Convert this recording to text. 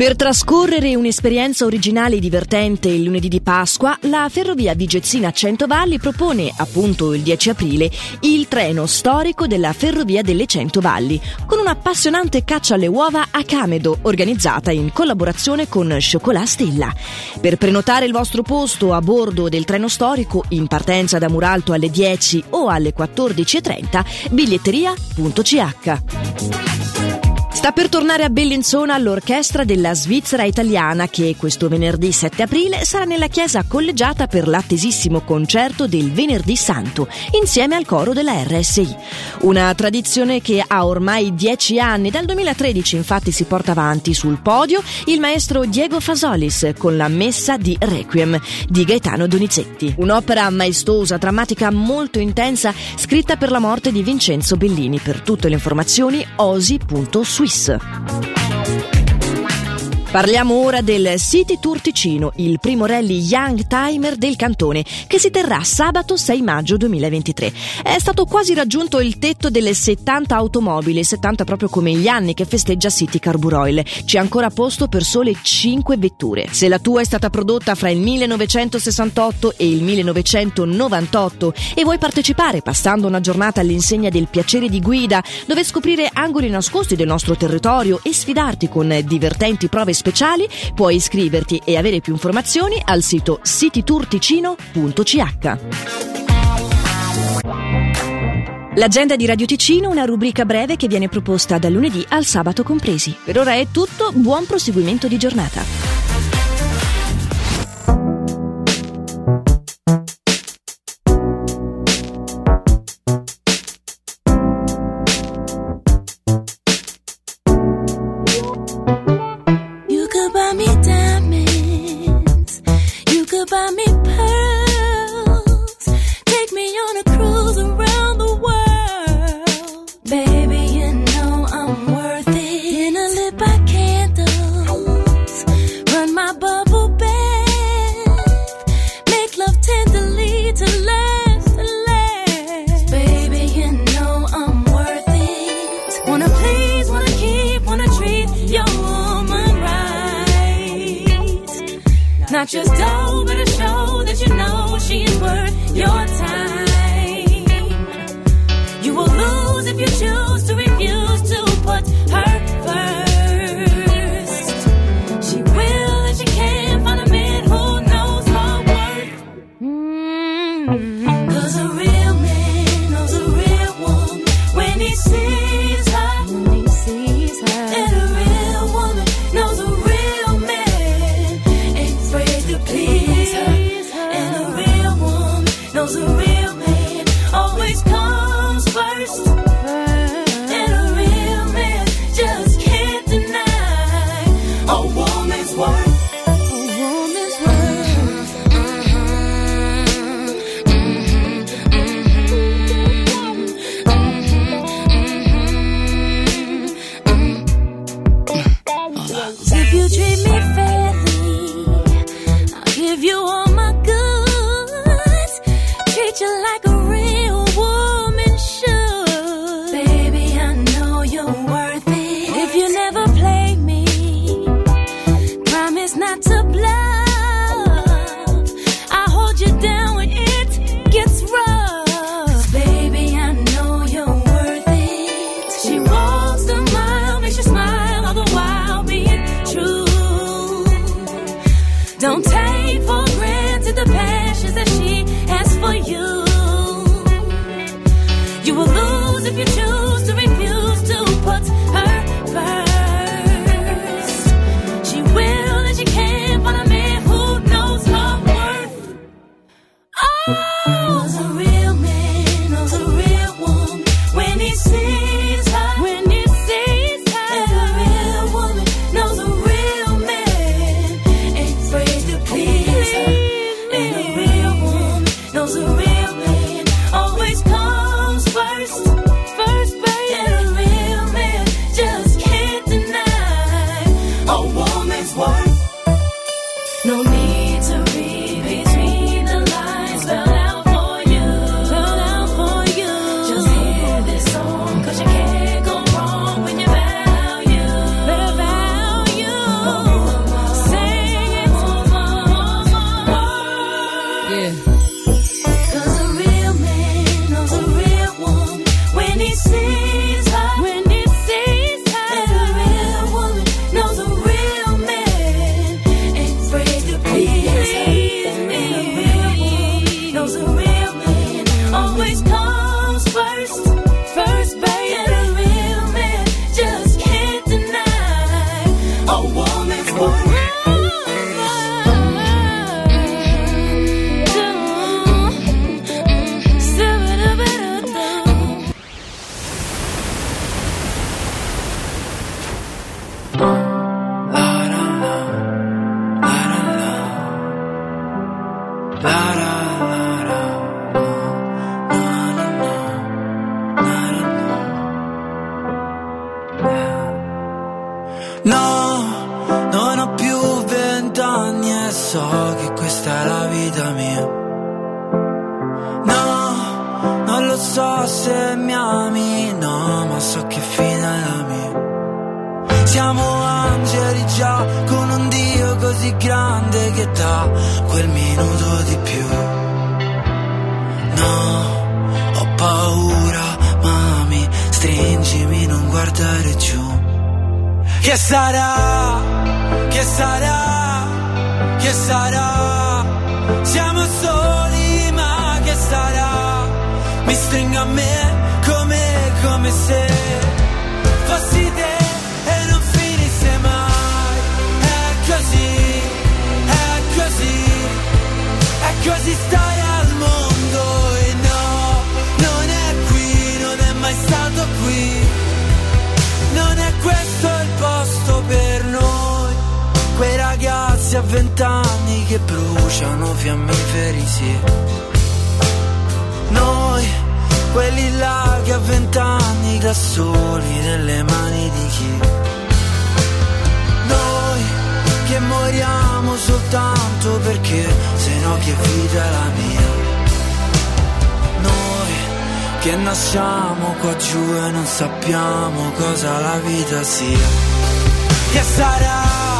Per trascorrere un'esperienza originale e divertente il lunedì di Pasqua, la Ferrovia Vigezzina Centovalli propone, appunto il 10 aprile, il treno storico della Ferrovia delle Centovalli, con un'appassionante caccia alle uova a Camedo, organizzata in collaborazione con Chocolat Stella. Per prenotare il vostro posto a bordo del treno storico, in partenza da Muralto alle 10 o alle 14.30, biglietteria.ch. Sta per tornare a Bellinzona l'orchestra della Svizzera italiana che questo venerdì 7 aprile sarà nella chiesa collegiata per l'attesissimo concerto del Venerdì Santo insieme al coro della RSI. Una tradizione che ha ormai dieci anni, dal 2013 infatti si porta avanti sul podio il maestro Diego Fasolis con la Messa di Requiem di Gaetano Donizetti. Un'opera maestosa, drammatica, molto intensa, scritta per la morte di Vincenzo Bellini. Per tutte le informazioni osi.swiss. Suisse. Parliamo ora del City Tour Ticino, il primo rally Young Timer del cantone, che si terrà sabato 6 maggio 2023. È stato quasi raggiunto il tetto delle 70 automobili, 70 proprio come gli anni che festeggia City Carburoil. C'è ancora posto per sole 5 vetture. Se la tua è stata prodotta fra il 1968 e il 1998 e vuoi partecipare passando una giornata all'insegna del piacere di guida, dove scoprire angoli nascosti del nostro territorio e sfidarti con divertenti prove speciali, puoi iscriverti e avere più informazioni al sito citytourticino.ch. L'agenda di Radio Ticino, una rubrica breve che viene proposta dal lunedì al sabato compresi. Per ora è tutto, buon proseguimento di giornata. about me Not just dough, but a show that you know she is worth your time. You will lose if you choose You like a real woman should. Baby, I know you're worth it. If you never play me, promise not to bluff. I hold you down when it gets rough. Baby, I know you're worth it. She walks the mile, makes you smile, all the while being true. Don't take No, non ho più vent'anni e so che questa è la vita mia. No, non lo so se mi ami, no, ma so che fine è la mia. Siamo angeli già con un Dio così grande che dà quel minuto di più. No, ho paura, mami, stringimi, non guardare giù. Che sarà? Che sarà? Che sarà? Siamo soli, ma che sarà? Mi stringa a me come, come se fossi te ragazzi a vent'anni che bruciano fiammiferi, sì. Noi, quelli là che a vent'anni da soli nelle mani di chi? Noi che moriamo soltanto perché se no che vita è la mia? Noi che nasciamo qua giù e non sappiamo cosa la vita sia. Che sarà?